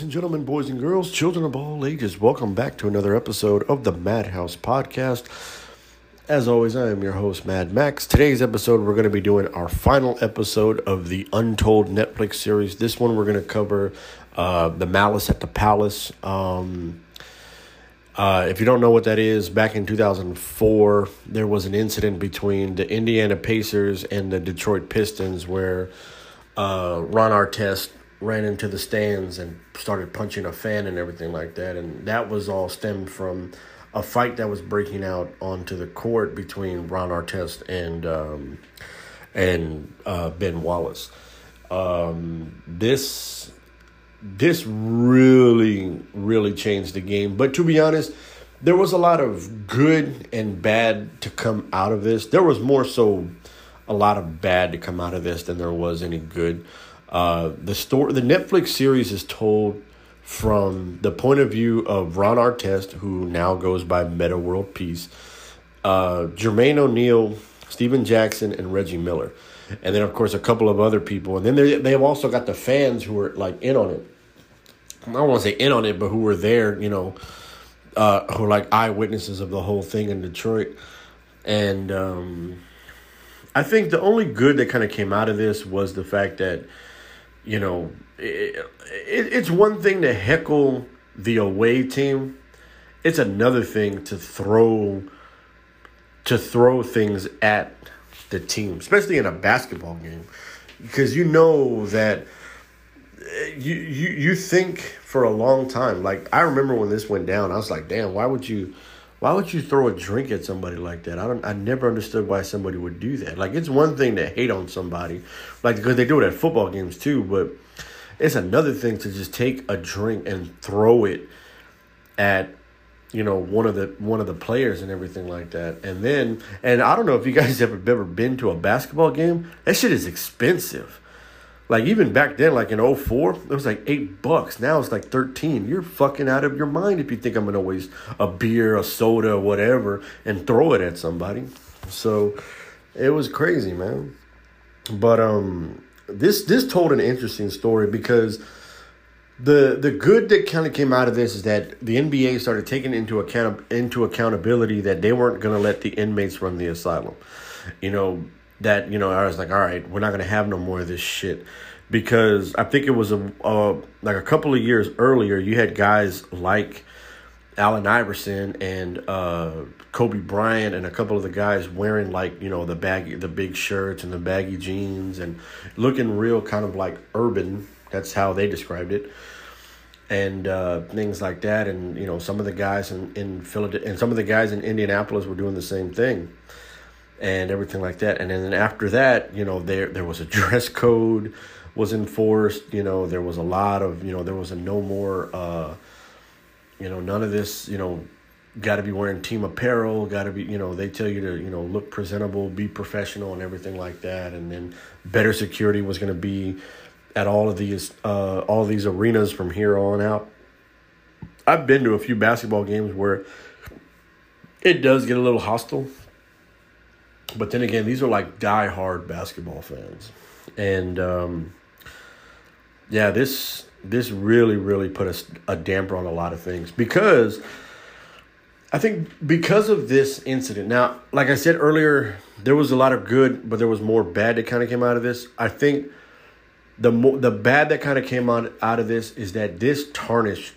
And gentlemen, boys and girls, children of all ages, welcome back to another episode of the Madhouse Podcast. As always, I am your host, Mad Max. Today's episode, we're going to be doing our final episode of the Untold Netflix series. This one, we're going to cover uh, the Malice at the Palace. Um, uh, if you don't know what that is, back in 2004, there was an incident between the Indiana Pacers and the Detroit Pistons where uh, Ron Artest ran into the stands and started punching a fan and everything like that. And that was all stemmed from a fight that was breaking out onto the court between Ron Artest and um, and uh, Ben Wallace. Um, this this really really changed the game. But to be honest, there was a lot of good and bad to come out of this. There was more so a lot of bad to come out of this than there was any good. Uh, the story, the Netflix series is told from the point of view of Ron Artest, who now goes by Metta World Peace, uh, Jermaine O'Neal, Stephen Jackson, and Reggie Miller, and then of course a couple of other people, and then they they have also got the fans who are like in on it. I don't want to say in on it, but who were there, you know, uh, who are like eyewitnesses of the whole thing in Detroit, and um, I think the only good that kind of came out of this was the fact that you know, it, it, it's one thing to heckle the away team. It's another thing to throw to throw things at the team, especially in a basketball game, because you know that eh, you you you think for a long time. Like I remember when this went down, I was like, "Damn, why would you?" Why would you throw a drink at somebody like that? I don't. I never understood why somebody would do that. Like it's one thing to hate on somebody, like because they do it at football games too. But it's another thing to just take a drink and throw it at you know one of the one of the players and everything like that. And then and I don't know if you guys ever ever been to a basketball game. That shit is expensive. Like even back then, like in 04, it was like eight bucks. Now it's like 13. You're fucking out of your mind if you think I'm gonna waste a beer, a soda, whatever, and throw it at somebody. So it was crazy, man. But um this this told an interesting story because the the good that kind of came out of this is that the NBA started taking into account into accountability that they weren't going to let the inmates run the asylum. You know, that you know I was like, all right, we're not gonna have no more of this shit because I think it was a uh, like a couple of years earlier you had guys like Allen Iverson and uh, Kobe Bryant and a couple of the guys wearing like you know the baggy the big shirts and the baggy jeans and looking real kind of like urban. That's how they described it. And uh, things like that, and you know, some of the guys in in Philadelphia and some of the guys in Indianapolis were doing the same thing and everything like that. And then after that, you know, there there was a dress code was enforced. You know, there was a lot of you know there was a no more. Uh, you know, none of this. You know, got to be wearing team apparel. Got to be you know they tell you to you know look presentable, be professional, and everything like that. And then better security was going to be at all of these uh, all these arenas from here on out. I've been to a few basketball games where it does get a little hostile but then again, these are like die-hard basketball fans, and um, yeah, this this really really put a, a damper on a lot of things because I think because of this incident. Now, like I said earlier, there was a lot of good, but there was more bad that kind of came out of this. I think the mo- the bad that kind of came out out of this is that this tarnished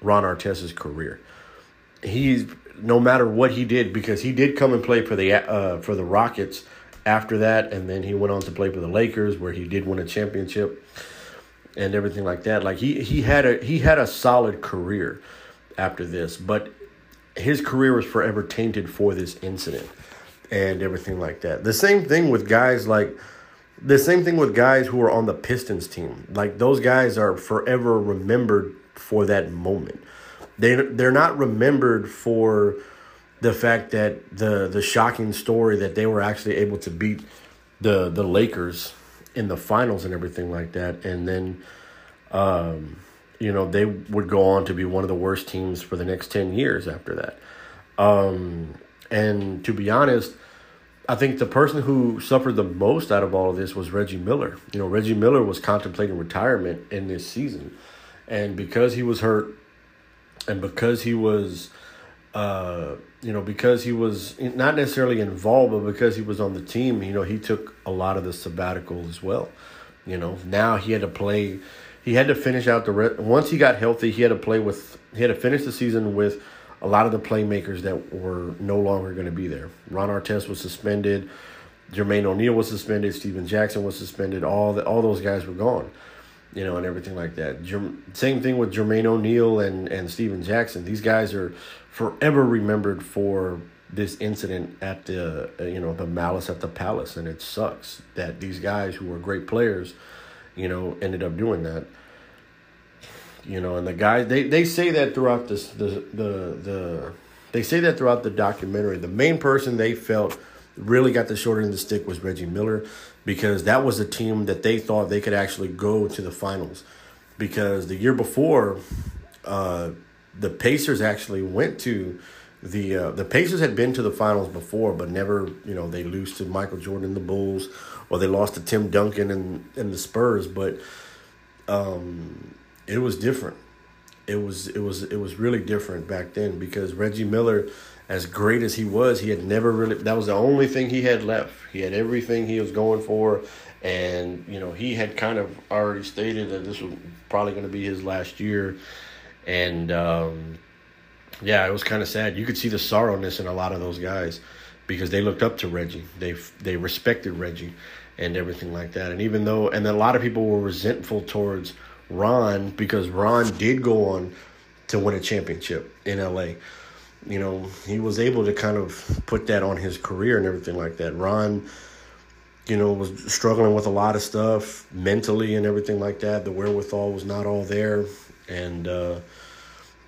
Ron Artest's career. He's no matter what he did, because he did come and play for the uh, for the Rockets after that, and then he went on to play for the Lakers, where he did win a championship and everything like that. Like he he had a he had a solid career after this, but his career was forever tainted for this incident and everything like that. The same thing with guys like the same thing with guys who are on the Pistons team. Like those guys are forever remembered for that moment. They they're not remembered for the fact that the the shocking story that they were actually able to beat the the Lakers in the finals and everything like that, and then, um, you know, they would go on to be one of the worst teams for the next ten years after that. Um, and to be honest, I think the person who suffered the most out of all of this was Reggie Miller. You know, Reggie Miller was contemplating retirement in this season and because he was hurt, and because he was, uh, you know, because he was not necessarily involved, but because he was on the team, you know, he took a lot of the sabbatical as well. You know, now he had to play. He had to finish out the re- once he got healthy. He had to play with. He had to finish the season with a lot of the playmakers that were no longer going to be there. Ron Artest was suspended. Jermaine O'Neal was suspended. Stephen Jackson was suspended. All the, all those guys were gone, you know, and everything like that. Same thing with Jermaine O'Neal and and Stephen Jackson. These guys are forever remembered for this incident at the uh, you know the malice at the palace, and it sucks that these guys who were great players, you know, ended up doing that you know and the guys they, they say that throughout this the the the they say that throughout the documentary the main person they felt really got the short end of the stick was reggie miller because that was a team that they thought they could actually go to the finals because the year before uh, the pacers actually went to the uh, the pacers had been to the finals before but never you know they lose to michael jordan and the bulls or they lost to tim duncan and, and the spurs but um, it was different. It was it was it was really different back then because Reggie Miller, as great as he was, he had never really that was the only thing he had left. He had everything he was going for, and you know he had kind of already stated that this was probably going to be his last year, and um, yeah, it was kind of sad. You could see the sorrowness in a lot of those guys because they looked up to Reggie. They they respected Reggie and everything like that. And even though and a lot of people were resentful towards Ron because Ron did go on to win a championship in LA. You know, he was able to kind of put that on his career and everything like that. Ron, you know, was struggling with a lot of stuff mentally and everything like that. The wherewithal was not all there. And, uh,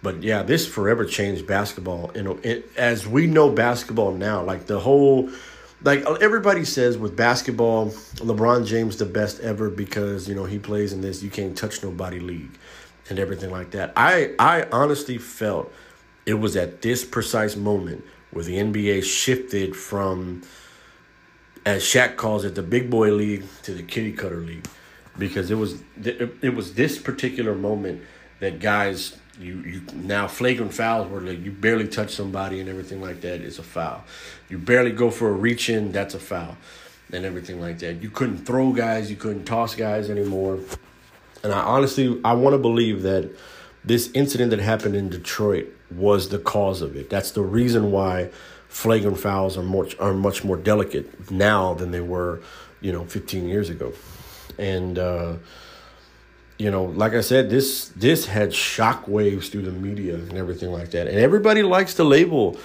but yeah, this forever changed basketball. You know, it, as we know basketball now, like the whole like everybody says with basketball, LeBron James the best ever because you know he plays in this you can't touch nobody league and everything like that. I I honestly felt it was at this precise moment where the NBA shifted from as Shaq calls it the big boy league to the kitty cutter league because it was it was this particular moment that guys you you now flagrant fouls where like you barely touch somebody and everything like that is a foul. You barely go for a reach in, that's a foul, and everything like that. You couldn't throw guys, you couldn't toss guys anymore. And I honestly I want to believe that this incident that happened in Detroit was the cause of it. That's the reason why flagrant fouls are much are much more delicate now than they were, you know, 15 years ago. And uh you know, like I said, this this had shockwaves through the media and everything like that. And everybody likes to label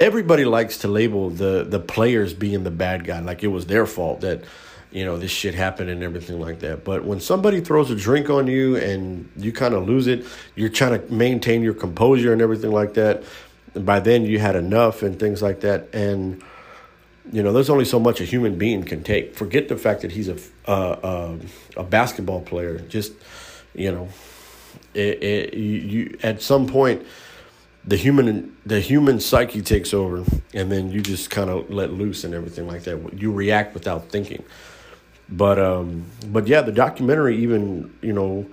everybody likes to label the the players being the bad guy, like it was their fault that you know this shit happened and everything like that. But when somebody throws a drink on you and you kind of lose it, you're trying to maintain your composure and everything like that. And by then you had enough and things like that and you know, there's only so much a human being can take. Forget the fact that he's a uh, a basketball player. Just you know, it, it, you, you at some point the human the human psyche takes over, and then you just kind of let loose and everything like that. You react without thinking. But um, but yeah, the documentary even you know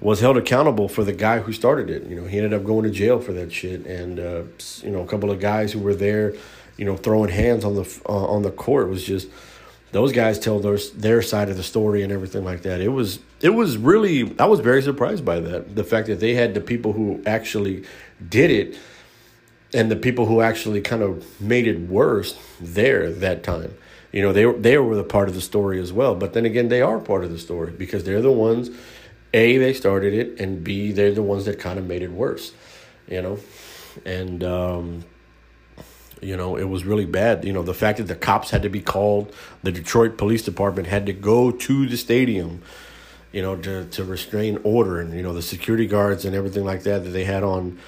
was held accountable for the guy who started it. You know, he ended up going to jail for that shit, and uh, you know, a couple of guys who were there you know, throwing hands on the uh, on the court was just those guys tell their their side of the story and everything like that. It was it was really I was very surprised by that. The fact that they had the people who actually did it and the people who actually kind of made it worse there that time. You know, they they were the part of the story as well. But then again, they are part of the story because they're the ones A, they started it, and B, they're the ones that kind of made it worse. You know? And um you know, it was really bad. You know, the fact that the cops had to be called, the Detroit Police Department had to go to the stadium, you know, to, to restrain order, and you know the security guards and everything like that that they had on,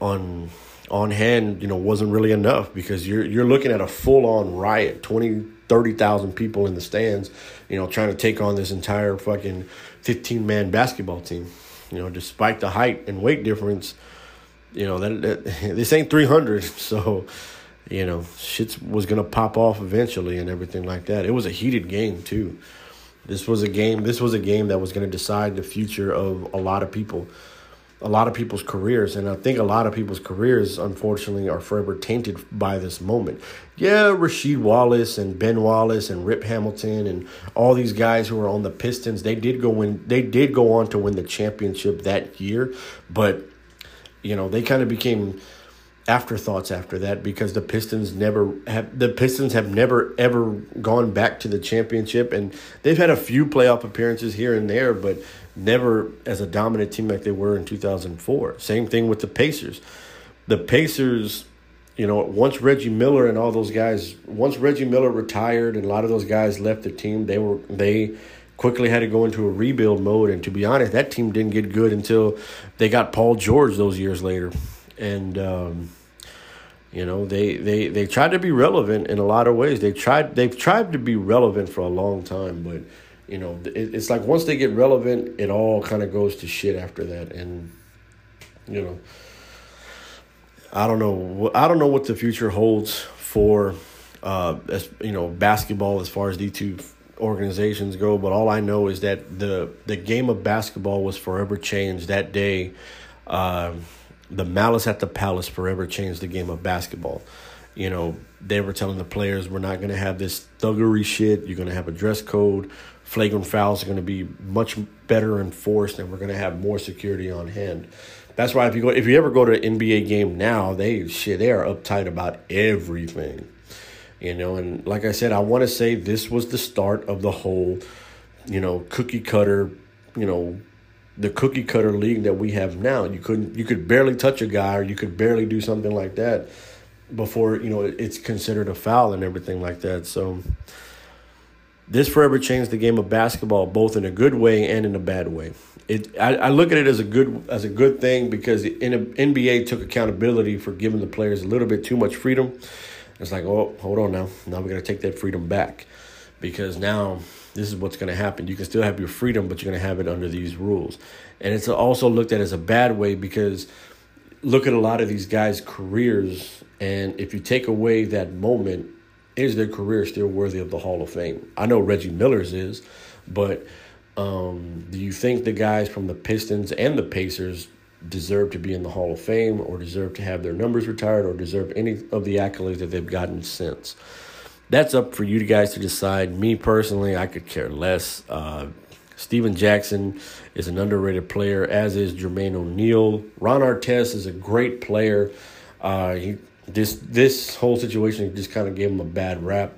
on, on hand, you know, wasn't really enough because you're you're looking at a full on riot, 20, 30,000 people in the stands, you know, trying to take on this entire fucking fifteen man basketball team. You know, despite the height and weight difference, you know that, that this ain't three hundred, so you know, shit was gonna pop off eventually and everything like that. It was a heated game too, This was a game. This was a game that was going to decide the future of a lot of people, a lot of people's careers, and I think a lot of people's careers, unfortunately, are forever tainted by this moment. Yeah, Rasheed Wallace and Ben Wallace and Rip Hamilton and all these guys who are on the Pistons, they did go win. They did go on to win the championship that year, but you know they kind of became afterthoughts after that because the Pistons never have the Pistons have never ever gone back to the championship and they've had a few playoff appearances here and there but never as a dominant team like they were in 2004. Same thing with the Pacers. The Pacers, you know, once Reggie Miller and all those guys, once Reggie Miller retired and a lot of those guys left the team, they were they quickly had to go into a rebuild mode and to be honest, that team didn't get good until they got Paul George those years later. And um you know, they, they, they tried to be relevant in a lot of ways. They tried they've tried to be relevant for a long time, but you know, it, it's like once they get relevant, it all kind of goes to shit after that, and you know, I don't know. I don't know what the future holds for, uh, as you know, basketball as far as these two organizations go. But all I know is that the the game of basketball was forever changed that day. Uh, the malice at the palace forever changed the game of basketball. You know, they were telling the players, we're not going to have this thuggery shit. You're going to have a dress code. Flagrant fouls are going to be much better enforced, and we're going to have more security on hand. That's why if you go, if you ever go to an NBA game now, they shit, they are uptight about everything. You know, and like I said, I want to say this was the start of the whole, you know, cookie cutter, you know, the cookie cutter league that we have now. You couldn't you could barely touch a guy or you could barely do something like that before, you know, it's considered a foul and everything like that. So this forever changed the game of basketball both in a good way and in a bad way. It I, I look at it as a good as a good thing because the NBA took accountability for giving the players a little bit too much freedom. It's like, oh, hold on now. Now we're gonna take that freedom back because now this is what's going to happen. You can still have your freedom, but you're going to have it under these rules. And it's also looked at as a bad way because look at a lot of these guys' careers, and if you take away that moment, is their career still worthy of the Hall of Fame? I know Reggie Miller's is, but um, do you think the guys from the Pistons and the Pacers deserve to be in the Hall of Fame or deserve to have their numbers retired or deserve any of the accolades that they've gotten since? That's up for you guys to decide. Me personally, I could care less. Uh, Stephen Jackson is an underrated player, as is Jermaine O'Neal. Ron Artest is a great player. Uh, he this this whole situation just kind of gave him a bad rap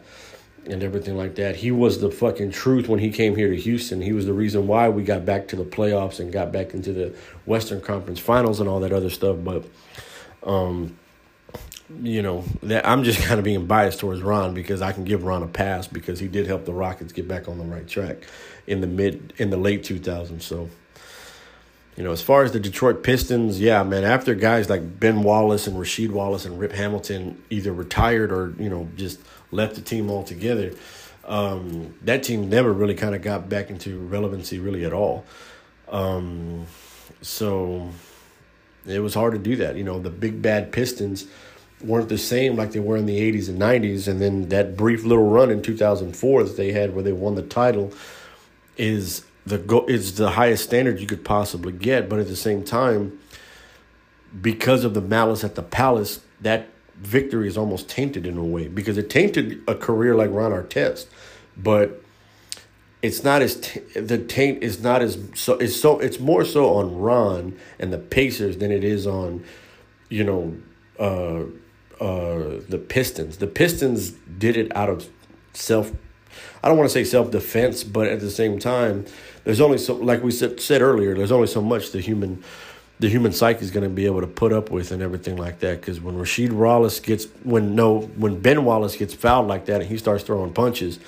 and everything like that. He was the fucking truth when he came here to Houston. He was the reason why we got back to the playoffs and got back into the Western Conference Finals and all that other stuff. But um, you know that I'm just kind of being biased towards Ron because I can give Ron a pass because he did help the Rockets get back on the right track in the mid in the late 2000s. So, you know, as far as the Detroit Pistons, yeah, man, after guys like Ben Wallace and Rasheed Wallace and Rip Hamilton either retired or you know just left the team altogether, um, that team never really kind of got back into relevancy really at all. Um, so it was hard to do that. You know, the big bad Pistons weren't the same like they were in the 80s and 90s and then that brief little run in 2004 that they had where they won the title is the go is the highest standard you could possibly get. But at the same time because of the malice at the palace that victory is almost tainted in a way because it tainted a career like Ron Artest. But it's not as t- the taint is not as so it's so it's more so on Ron and the Pacers than it is on you know uh uh, the Pistons. The Pistons did it out of self. I don't want to say self defense, but at the same time, there's only so like we said, said earlier. There's only so much the human the human psyche is going to be able to put up with and everything like that. Because when Rasheed Wallace gets when no when Ben Wallace gets fouled like that and he starts throwing punches,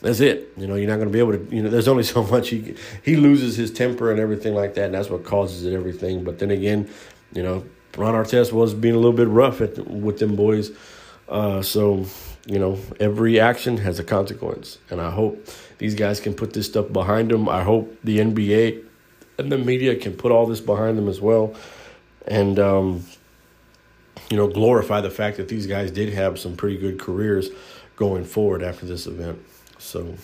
that's it. You know, you're not going to be able to. You know, there's only so much he he loses his temper and everything like that, and that's what causes it. Everything. But then again, you know, Ron Artest was being a little bit rough at, with them boys. Uh, so, you know, every action has a consequence. And I hope these guys can put this stuff behind them. I hope the NBA and the media can put all this behind them as well. And, um, you know, glorify the fact that these guys did have some pretty good careers going forward after this event. So,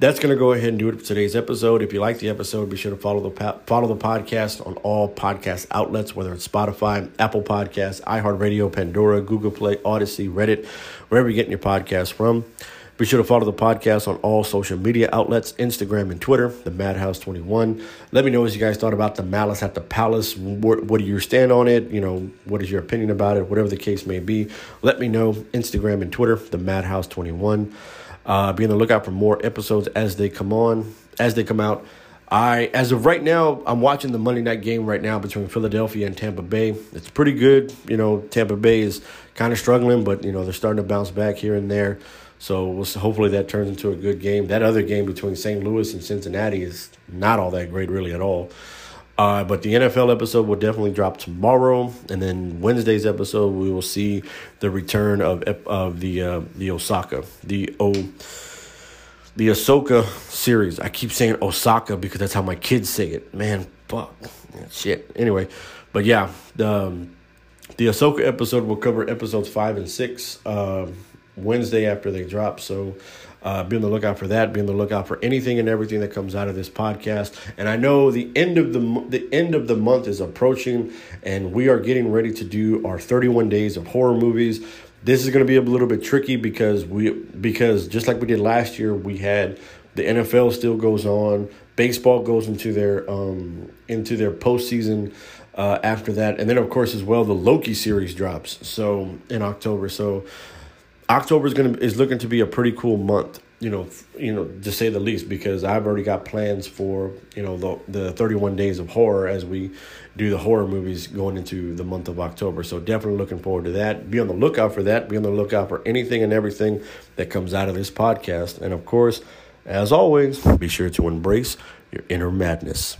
that's going to go ahead and do it for today's episode. If you like the episode, be sure to follow the follow the podcast on all podcast outlets, whether it's Spotify, Apple Podcasts, iHeartRadio, Pandora, Google Play, Odyssey, Reddit, wherever you're getting your podcast from. Be sure to follow the podcast on all social media outlets, Instagram and Twitter, the Madhouse 21. Let me know what you guys thought about the Malice at the Palace. What, what do you stand on it? You know, what is your opinion about it? Whatever the case may be, let me know. Instagram and Twitter, the Madhouse 21. Uh, be on the lookout for more episodes as they come on, as they come out. I, as of right now, I'm watching the Monday night game right now between Philadelphia and Tampa Bay. It's pretty good. You know, Tampa Bay is kind of struggling, but you know they're starting to bounce back here and there. So we'll hopefully that turns into a good game. That other game between St. Louis and Cincinnati is not all that great, really, at all. Uh, but the NFL episode will definitely drop tomorrow, and then Wednesday's episode we will see the return of of the uh, the Osaka the O the Ahsoka series. I keep saying Osaka because that's how my kids say it. Man, fuck shit. Anyway, but yeah, the um, the Ahsoka episode will cover episodes five and six. Uh, Wednesday after they drop. So uh, be on the lookout for that. Be on the lookout for anything and everything that comes out of this podcast. And I know the end of the the end of the month is approaching, and we are getting ready to do our 31 days of horror movies. This is going to be a little bit tricky because we because just like we did last year, we had the NFL still goes on. Baseball goes into their um, into their postseason uh, after that, and then of course as well the Loki series drops. So in October, so October is gonna is looking to be a pretty cool month. You know, you know, to say the least, because I've already got plans for you know the the thirty one days of horror as we do the horror movies going into the month of October. So definitely looking forward to that. Be on the lookout for that. Be on the lookout for anything and everything that comes out of this podcast. And of course, as always, be sure to embrace your inner madness.